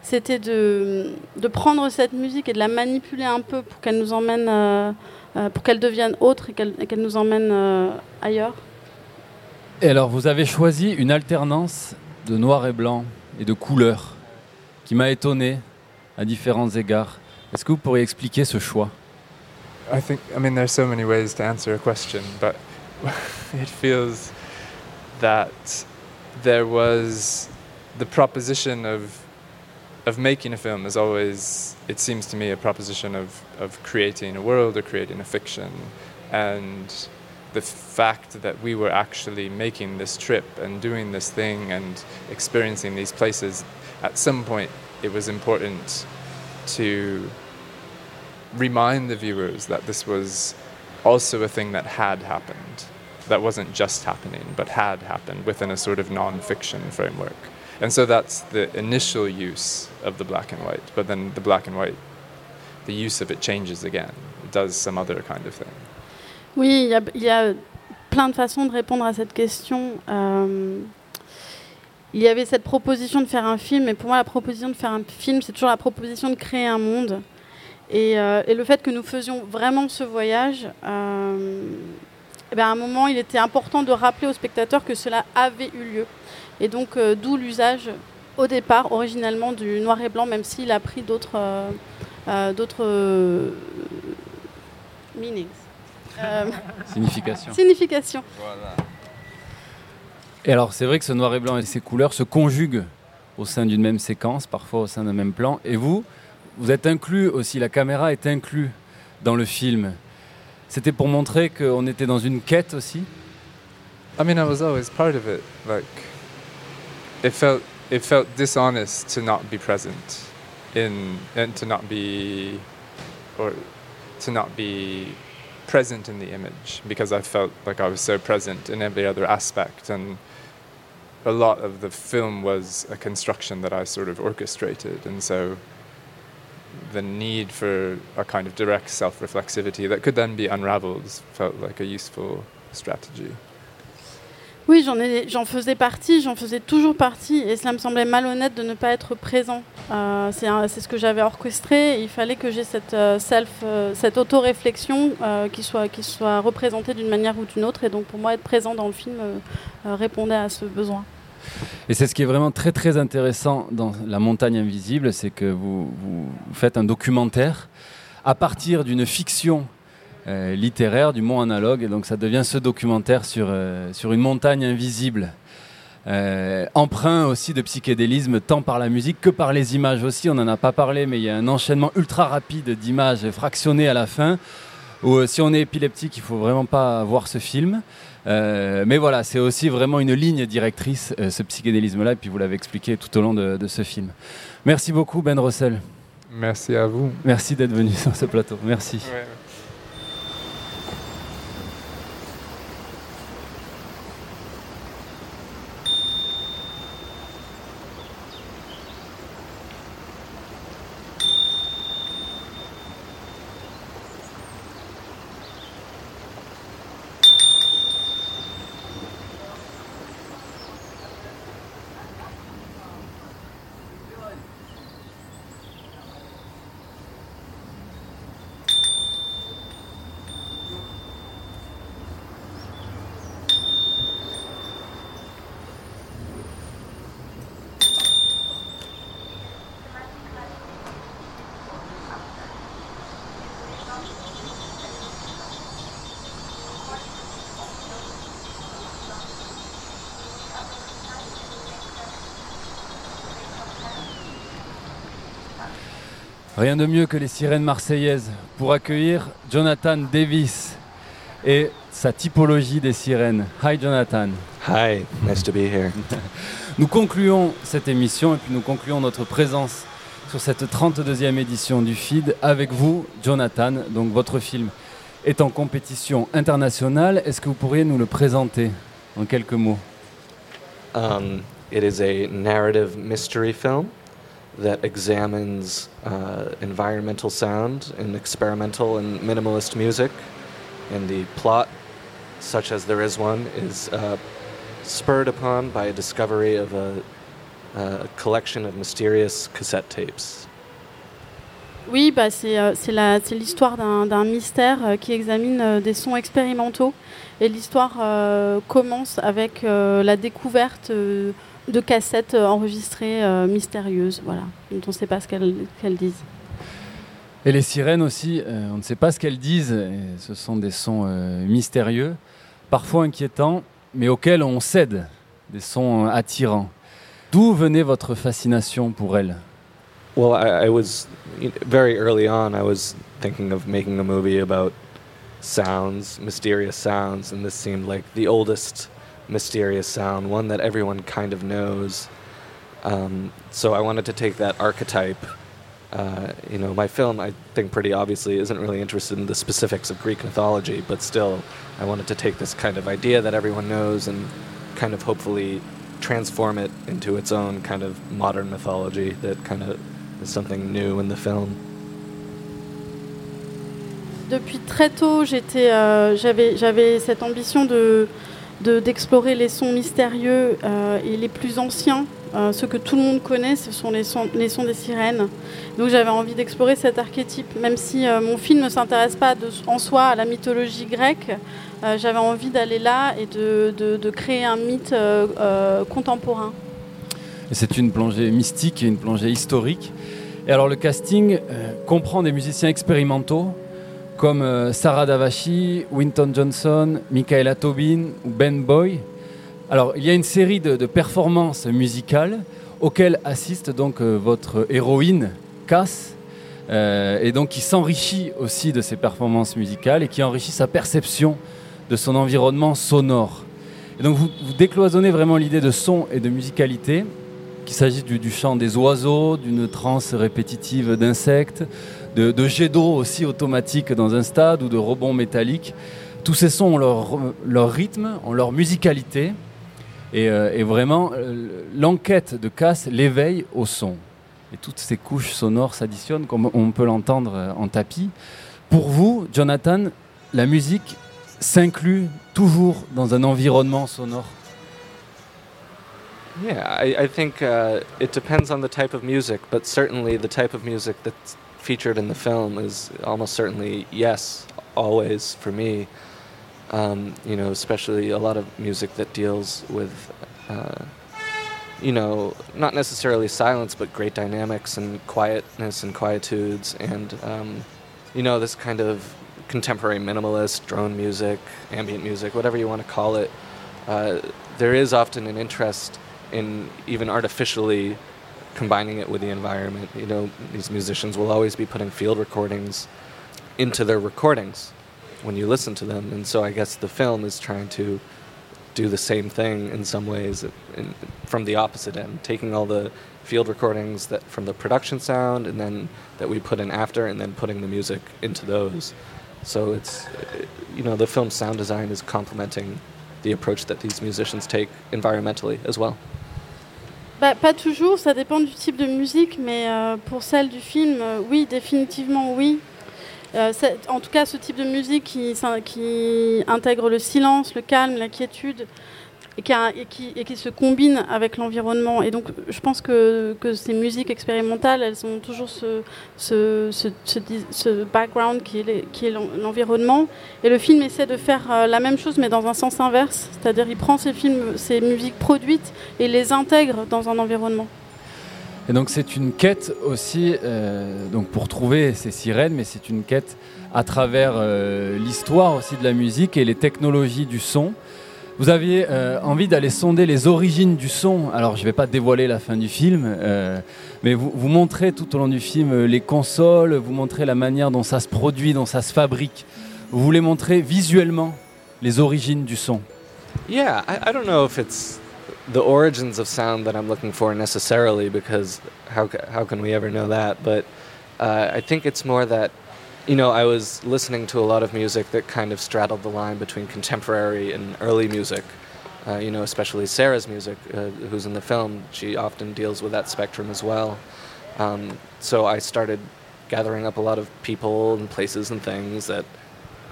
c'était de, de prendre cette musique et de la manipuler un peu pour qu'elle nous emmène, euh, euh, pour qu'elle devienne autre et qu'elle qu'elle nous emmène euh, ailleurs. Et alors, vous avez choisi une alternance de noir et blanc et de couleurs qui m'a étonné à différents égards. Est-ce que vous pourriez expliquer ce choix? I think i mean there's so many ways to answer a question but it feels that there was the proposition of of making a film is always it seems to me a proposition of of creating a world or creating a fiction and the fact that we were actually making this trip and doing this thing and experiencing these places at some point it was important to remind the viewers that this was also a thing that had happened, that wasn't just happening, but had happened within a sort of non fiction framework. And so that's the initial use of the black and white, but then the black and white, the use of it changes again. It does some other kind of thing. Oui, il y a, plein de façons de répondre à cette question. Euh, il y avait cette proposition de faire un film, et pour moi, la proposition de faire un film, c'est toujours la proposition de créer un monde. Et, euh, le fait que nous faisions vraiment ce voyage, euh, eh ben, à un moment, il était important de rappeler aux spectateurs que cela avait eu lieu. Et donc, d'où l'usage, au départ, originellement, du noir et blanc, même s'il a pris d'autres d'autres meanings. Euh, Signification. signification. Et alors c'est vrai que ce noir et blanc et ces couleurs se conjuguent au sein d'une même séquence, parfois au sein d'un même plan. Et vous, vous êtes inclus aussi, la caméra est inclue dans le film. C'était pour montrer qu'on était dans une quête aussi I mean, I was always part of it. Like, it felt it felt dishonest to not be present in and to not be or to not be present in the image because I felt like I was so present in every other aspect and a lot of the film was a construction that I sort of orchestrated and so the need for a kind of direct self-reflexivity that could then be unraveled felt like a useful strategy. Oui, j'en, ai, j'en faisais partie, j'en faisais toujours partie, et cela me semblait malhonnête de ne pas être présent. Euh, c'est, ce que j'avais orchestré, il fallait que j'ai cette, euh, self, euh, cette auto-réflexion qui, soit, représentée d'une manière ou d'une autre, et donc pour moi, être présent dans le film répondait à ce besoin. Et c'est ce qui est vraiment très très intéressant dans La montagne invisible, c'est que vous faites un documentaire à partir d'une fiction euh, littéraire du mont analogue, et donc ça devient ce documentaire sur, euh, sur une montagne invisible. Euh, emprunt aussi de psychédélisme tant par la musique que par les images aussi. On n'en a pas parlé, mais il y a un enchaînement ultra rapide d'images fractionnées à la fin. Où, si on est épileptique, il faut vraiment pas voir ce film. Euh, mais voilà, c'est aussi vraiment une ligne directrice, euh, ce psychédélisme-là, et puis vous l'avez expliqué tout au long de, de ce film. Merci beaucoup, Ben Russell. Merci à vous. Merci d'être venu sur ce plateau. Merci. Rien de mieux que les sirènes marseillaises pour accueillir Jonathan Davis et sa typologie des sirènes. Hi Jonathan. Hi, nice to be here. Nous concluons cette émission et puis nous concluons notre présence sur cette 32e édition du FID avec vous, Jonathan. Donc votre film est en compétition internationale. Est-ce que vous pourriez nous le présenter en quelques mots? Um, it is a narrative mystery film that examines uh, environmental sound in experimental and minimalist music. And the plot, such as there is one, is uh, spurred upon by a discovery of a, a collection of mysterious cassette tapes. Oui, bah, c'est euh, l'histoire d'un d'un mystère euh, qui examine euh, des sons expérimentaux. Et l'histoire euh, commence avec euh, la découverte euh, de cassettes euh, enregistrées euh, mystérieuses, voilà, dont on ne sait pas ce qu'elles disent. Et les sirènes aussi, euh, on ne sait pas ce qu'elles disent. et ce sont des sons euh, mystérieux, parfois inquiétants, mais auxquels on cède, des sons euh, attirants. D'où venait votre fascination pour elles? Well, I, I was very early on. I was thinking of making a movie about sounds, mysterious sounds, and this seemed like the oldest mysterious sound, one that everyone kind of knows. Um, so I wanted to take that archetype. Uh, you know, my film, I think, pretty obviously isn't really interested in the specifics of Greek mythology, but still, I wanted to take this kind of idea that everyone knows and kind of hopefully transform it into its own kind of modern mythology that kind of is something new in the film. Depuis très tôt, j'étais, euh, j'avais, j'avais cette ambition de, de- d'explorer les sons mystérieux euh, et les plus anciens. Euh, ceux que tout le monde connaît, ce sont les sons, les sons des sirènes. Donc j'avais envie d'explorer cet archétype. Même si euh, mon film ne s'intéresse pas en soi à la mythologie grecque, j'avais envie d'aller là et de, de- créer un mythe contemporain. C'est une plongée mystique et une plongée historique. Et alors le casting comprend des musiciens expérimentaux comme euh, Sarah Davachi, Winton Johnson, Michaela Tobin ou Ben Boy. Alors, il y a une série de, performances musicales auxquelles assiste donc euh, votre héroïne, Cass, euh, et donc qui s'enrichit aussi de ces performances musicales et qui enrichit sa perception de son environnement sonore. Et donc vous, décloisonnez vraiment l'idée de son et de musicalité, qu'il s'agisse du chant des oiseaux, d'une transe répétitive d'insectes, de, jets d'eau aussi automatiques dans un stade ou de rebonds métalliques. Tous ces sons ont leur, rythme, ont leur musicalité, et, euh, vraiment euh, l'enquête de Cass l'éveille au son. Et toutes ces couches sonores s'additionnent, comme on peut l'entendre euh, en tapis. Pour vous, Jonathan, la musique s'inclut toujours dans un environnement sonore? Yeah, I, I think uh, it depends on the type of music, but certainly the type of music that's featured in the film is almost certainly yes, always for me. Um, you know, especially a lot of music that deals with, uh, you know, not necessarily silence, but great dynamics and quietness and quietudes, and um, you know, this kind of contemporary minimalist drone music, ambient music, whatever you want to call it. Uh, there is often an interest in even artificially combining it with the environment. You know, these musicians will always be putting field recordings into their recordings when you listen to them, and so I guess the film is trying to do the same thing in some ways in, from the opposite end, taking all the field recordings that from the production sound and then that we put in after, and then putting the music into those. So it's you know the film's sound design is complementing the approach that these musicians take environmentally as well. Bah, pas toujours, ça dépend du type de musique, mais euh, pour celle du film, euh, oui, définitivement oui. Euh, en tout cas, ce type de musique qui, qui intègre le silence, le calme, la quiétude, et qui, se combine avec l'environnement. Et donc, je pense que, ces musiques expérimentales, elles ont toujours ce, background qui est, l'environnement. Et le film essaie de faire euh, la même chose, mais dans un sens inverse. C'est-à-dire, il prend ces films, ces musiques produites et les intègre dans un environnement. Et donc c'est une quête aussi, euh, donc pour trouver ces sirènes, mais c'est une quête à travers euh, l'histoire aussi de la musique et les technologies du son. Vous aviez euh, envie d'aller sonder les origines du son. Alors je ne vais pas dévoiler la fin du film, euh, mais vous, vous montrez tout au long du film euh, les consoles, vous montrez la manière dont ça se produit, dont ça se fabrique. Vous voulez montrer visuellement les origines du son? Yeah, I, I don't know if it's the origins of sound that I'm looking for necessarily, because how how can we ever know that? But uh, I think it's more that you know I was listening to a lot of music that kind of straddled the line between contemporary and early music. Uh, you know, especially Sarah's music, uh, who's in the film. She often deals with that spectrum as well. Um, so I started gathering up a lot of people and places and things that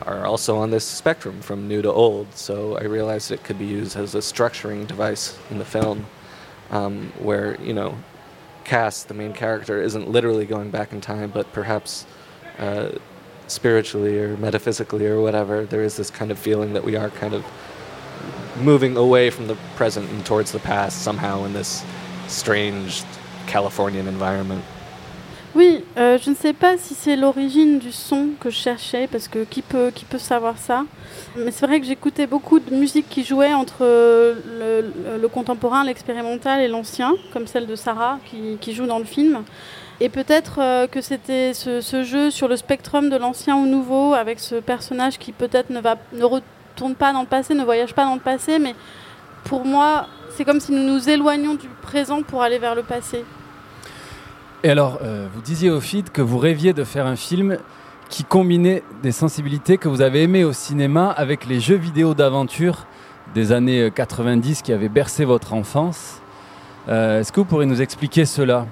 are also on this spectrum from new to old. So I realized it could be used as a structuring device in the film, um, where you know, Cass, the main character, isn't literally going back in time, but perhaps uh, spiritually or metaphysically or whatever. There is this kind of feeling that we are kind of moving away from the present and towards the past somehow in this strange Californian environment. Oui, euh, je ne sais pas si c'est l'origine du son que je cherchais, parce que qui peut, qui peut savoir ça? Mais c'est vrai que j'écoutais beaucoup de musique qui jouait entre le- le contemporain, l'expérimental et l'ancien, comme celle de Sarah qui, qui joue dans le film. Et peut-être euh, que c'était ce, jeu sur le spectrum de l'ancien au nouveau, avec ce personnage qui peut-être ne, retourne pas dans le passé, ne voyage pas dans le passé, mais pour moi, c'est comme si nous nous éloignions du présent pour aller vers le passé. Et alors, euh, vous disiez au feed que vous rêviez de faire un film qui combinait des sensibilités que vous avez aimées au cinéma avec les jeux vidéo d'aventure des années euh, 90 qui avaient bercé votre enfance. Euh, Est-ce que vous pourriez nous expliquer cela?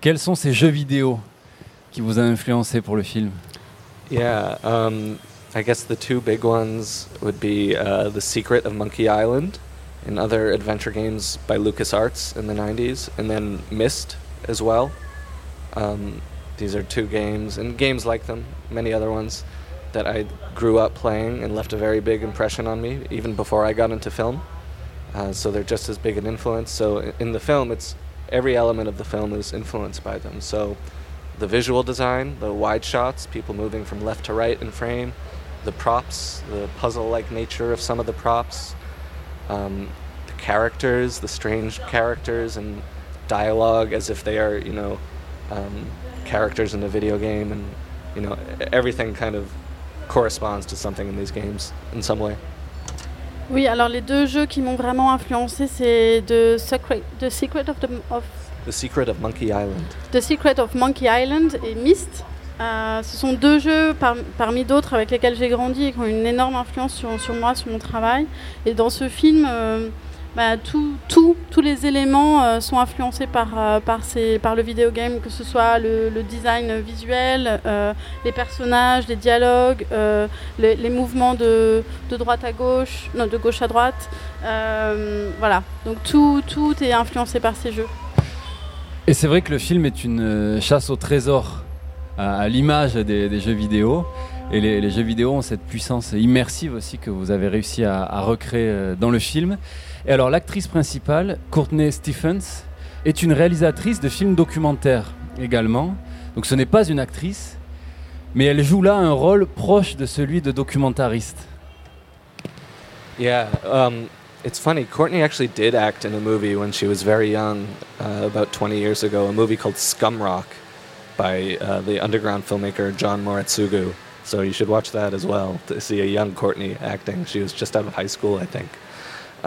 Quels sont ces jeux vidéo qui vous ont influencé pour le film Yeah, um, I guess the two big ones would be uh, The Secret of Monkey Island and other adventure games by LucasArts in the 90s, and then Myst as well. Um, these are two games, and games like them, many other ones, that I grew up playing and left a very big impression on me, even before I got into film. Uh, so they're just as big an influence. So in the film, it's every element of the film is influenced by them. So the visual design, the wide shots, people moving from left to right in frame, the props, the puzzle like nature of some of the props, um, the characters, the strange characters and dialogue as if they are, you know, um, characters in a video game, and you know, everything kind of corresponds to something in these games in some way. Oui, alors les deux jeux qui m'ont vraiment influencé, c'est The Secret, The Secret of, the, of The Secret of Monkey Island. The Secret of Monkey Island et Myst. Euh, ce sont deux jeux par- parmi d'autres avec lesquels j'ai grandi et qui ont une énorme influence sur, sur moi, sur mon travail. Et dans ce film, euh, bah, tout, tous les éléments euh, sont influencés par, euh, par, ces, le que ce soit le, design visuel, euh, les personnages, les dialogues, euh, les, mouvements de, de droite à gauche, non, de gauche à droite. Voilà, donc tout, tout est influencé par ces jeux. Et c'est vrai que le film est une chasse au trésor, à, l'image des, jeux vidéo. Et les, jeux vidéo ont cette puissance immersive aussi que vous avez réussi à, recréer dans le film. Et alors l'actrice principale, Courtney Stephens, est une réalisatrice de films documentaires également. Donc ce n'est pas une actrice, mais elle joue là un rôle proche de celui de documentariste. Yeah, um, it's funny. Courtney actually did act in a movie when she was very young, uh, about 20 years ago, a movie called Scum Rock by uh, the underground filmmaker John Moritsugu. So you should watch that as well to see a young Courtney acting. She was just out of high school, I think.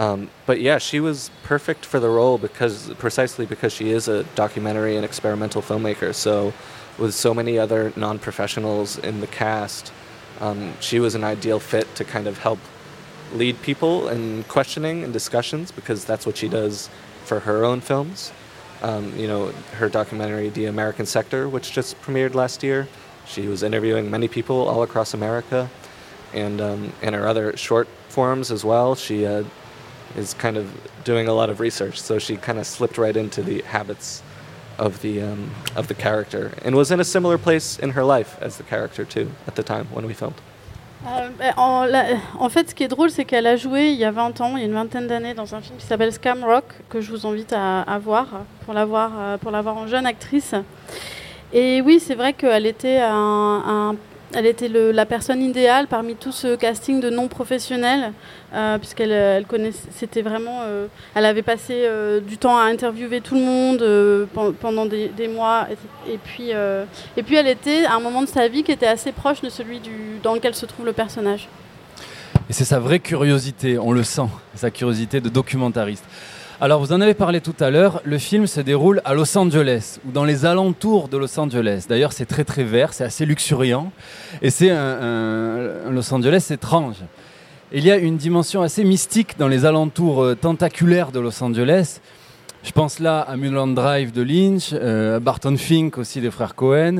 Um, but yeah, she was perfect for the role because precisely because she is a documentary and experimental filmmaker. So, with so many other non-professionals in the cast, um, she was an ideal fit to kind of help lead people in questioning and discussions because that's what she does for her own films. Um, you know, her documentary The American Sector, which just premiered last year, she was interviewing many people all across America, and um, and her other short forms as well. She uh, is kind of doing a lot of research, so she kind of slipped right into the habits of the um, of the character, and was in a similar place in her life as the character too at the time when we filmed. Euh, en, la- en fait, ce qui est drôle, c'est qu'elle a joué il y a 20 ans, il y a une vingtaine d'années, dans un film qui s'appelle Scam Rock, que je vous invite à, à voir, pour la voir, euh, pour la voir en jeune actrice. Et oui, c'est vrai qu'elle était, un, un- elle était la personne idéale parmi tout ce casting de non-professionnels, euh, puisqu'elle elle connaissait, c'était vraiment, euh, elle avait passé euh, du temps à interviewer tout le monde euh, pen- pendant des, mois, et, puis, euh, et puis elle était à un moment de sa vie qui était assez proche de celui du, dans lequel se trouve le personnage. Et c'est sa vraie curiosité, on le sent, sa curiosité de documentariste. Alors vous en avez parlé tout à l'heure, le film se déroule à Los Angeles, ou dans les alentours de Los Angeles. D'ailleurs c'est très très vert, c'est assez luxuriant, et c'est un, Los Angeles étrange. Il y a une dimension assez mystique dans les alentours euh, tentaculaires de Los Angeles. Je pense là à Mulholland Drive de Lynch, euh, à Barton Fink aussi des frères Cohen,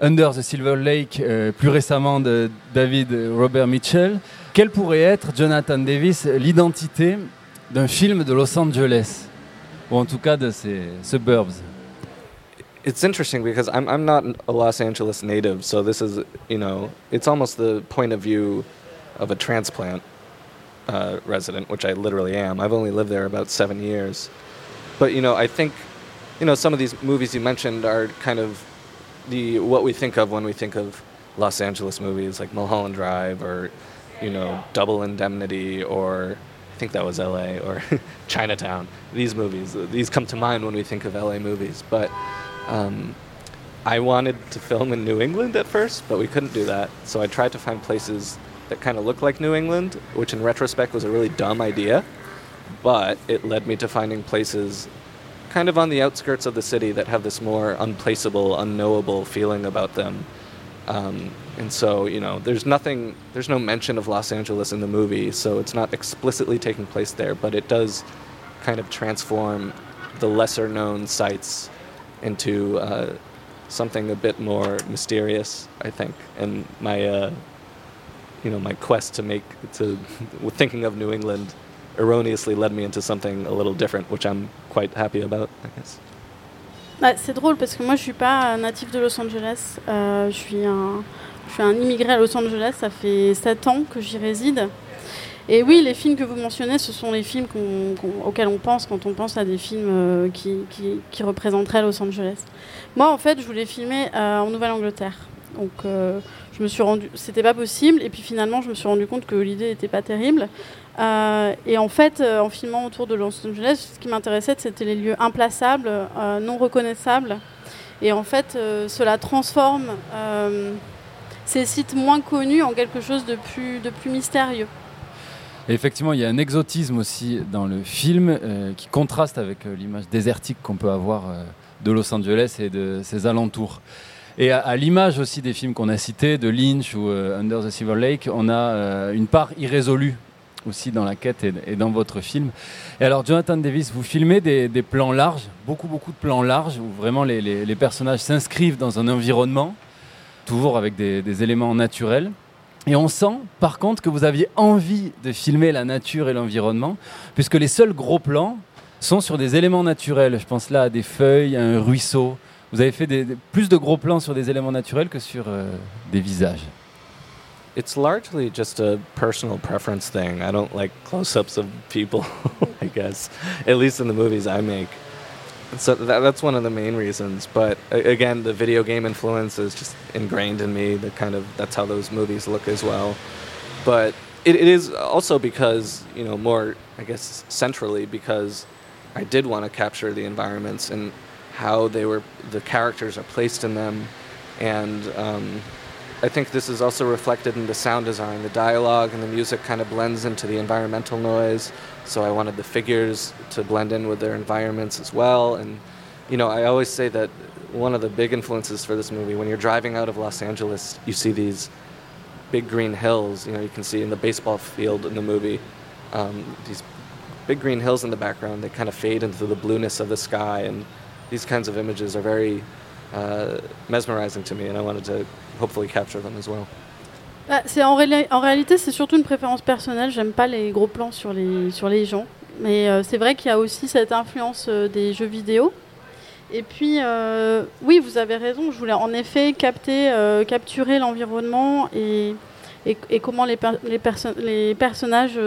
Under the Silver Lake euh, plus récemment de David Robert Mitchell. Quelle pourrait être, Jonathan Davis, l'identité d'un film de Los Angeles Ou en tout cas de ces suburbs it's interesting because I'm I'm not a Los Angeles native, so this is you know it's almost the point of view of a transplant uh, resident, which I literally am. I've only lived there about seven years, but you know I think you know some of these movies you mentioned are kind of the what we think of when we think of Los Angeles movies like Mulholland Drive or you know Double Indemnity or think that was L.A. or Chinatown. These movies these come to mind when we think of L.A. movies, but um, I wanted to film in New England at first, but we couldn't do that. So I tried to find places that kind of look like New England, which in retrospect was a really dumb idea. But it led me to finding places kind of on the outskirts of the city that have this more unplaceable, unknowable feeling about them. Um, and so, you know, there's nothing, there's no mention of Los Angeles in the movie, so it's not explicitly taking place there, but it does kind of transform the lesser known sites into uh, something a bit more mysterious, I think. And my, uh, you know, my quest to make to thinking of New England erroneously led me into something a little different, which I'm quite happy about, I guess. Bah, c'est drôle parce que moi je suis pas natif de Los Angeles, Euh, je, suis un, je suis un immigré à Los Angeles, ça fait 7 ans que j'y réside. Et oui, les films que vous mentionnez, ce sont les films auxquels on pense quand on pense à des films euh, qui représenteraient Los Angeles. Moi en fait, je voulais filmer euh, en Nouvelle-Angleterre. Donc euh, je me suis rendu, c'était pas possible. Et puis finalement, je me suis rendu compte que l'idée n'était pas terrible. Euh, et en fait, euh, en filmant autour de Los Angeles, ce qui m'intéressait, c'était les lieux implaçables, euh, non reconnaissables. Et en fait, cela transforme ces sites moins connus en quelque chose de plus, de plus mystérieux. Et effectivement, il y a un exotisme aussi dans le film qui contraste avec l'image désertique qu'on peut avoir de Los Angeles et de ses alentours. Et à, l'image aussi des films qu'on a cités, de Lynch ou euh, Under the Silver Lake, on a euh, une part irrésolue aussi dans la quête et, dans votre film. Et alors, Jonathan Davis, vous filmez des, plans larges, beaucoup, beaucoup de plans larges, où vraiment les personnages s'inscrivent dans un environnement, toujours avec des, des éléments naturels. Et on sent, par contre, que vous aviez envie de filmer la nature et l'environnement, puisque les seuls gros plans sont sur des éléments naturels. Je pense là à des feuilles, à un ruisseau. Vous avez fait des- des- plus de gros plans sur des éléments naturels que sur euh, des visages. It's largely just a personal preference thing. I don't like close-ups of people, I guess. At least in the movies I make. So that, that's one of the main reasons. But again, the video game influence is just ingrained in me. The kind of that's how those movies look as well. But it, it is also because you know more, I guess, centrally because I did want to capture the environments and how they were, the characters are placed in them, and um, I think this is also reflected in the sound design. The dialogue and the music kind of blends into the environmental noise. So I wanted the figures to blend in with their environments as well. And, you know, I always say that one of the big influences for this movie, when you're driving out of Los Angeles, you see these big green hills. You know, you can see in the baseball field in the movie, um, these big green hills in the background. They kind of fade into the blueness of the sky. And these kinds of images are very uh, mesmerizing to me. And I wanted to hopefully capture them as well. Bah, c'est en, réali- en réalité, c'est surtout une préférence personnelle. J'aime pas les gros plans sur les, sur les gens. Mais euh, c'est vrai qu'il y a aussi cette influence euh, des jeux vidéo. Et puis, euh, oui, vous avez raison. Je voulais en effet capter, capturer l'environnement et, et, comment les, les, perso- les personnages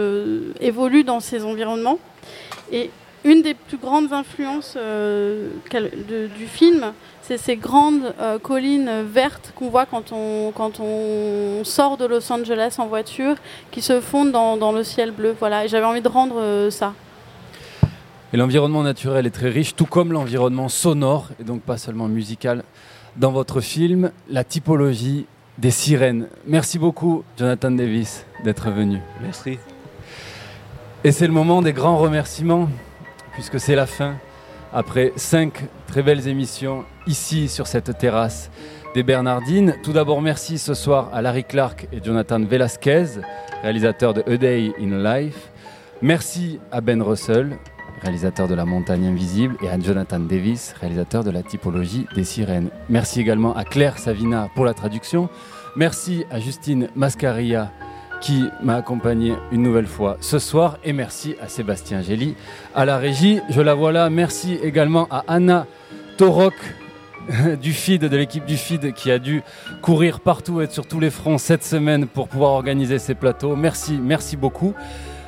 évoluent dans ces environnements. Et une des plus grandes influences euh, de- du film, c'est ces grandes euh, collines vertes qu'on voit quand on, quand on sort de Los Angeles en voiture, qui se fondent dans, dans le ciel bleu. Voilà, et j'avais envie de rendre euh, ça. Et l'environnement naturel est très riche, tout comme l'environnement sonore, et donc pas seulement musical, dans votre film, la typologie des sirènes. Merci beaucoup, Jonathan Davis, d'être venu. Merci. Et c'est le moment des grands remerciements, puisque c'est la fin, après cinq très belles émissions ici sur cette terrasse des Bernardines. Tout d'abord, merci ce soir à Larry Clark et Jonathan Velasquez, réalisateurs de A Day in Life. Merci à Ben Russell, réalisateur de La Montagne Invisible, et à Jonathan Davis, réalisateur de La Typologie des Sirènes. Merci également à Claire Savina pour la traduction. Merci à Justine Mascaria qui m'a accompagné une nouvelle fois ce soir. Et merci à Sébastien Gély à la régie. Je la vois là. Merci également à Anna Torok du FID, de l'équipe du FID, qui a dû courir partout et sur tous les fronts cette semaine pour pouvoir organiser ces plateaux. Merci, merci beaucoup.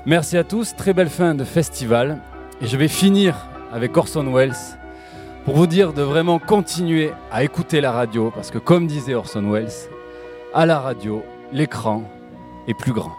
Merci à tous. Très belle fin de festival. Et je vais finir avec Orson Welles pour vous dire de vraiment continuer à écouter la radio parce que comme disait Orson Welles, à la radio, l'écran est plus grand.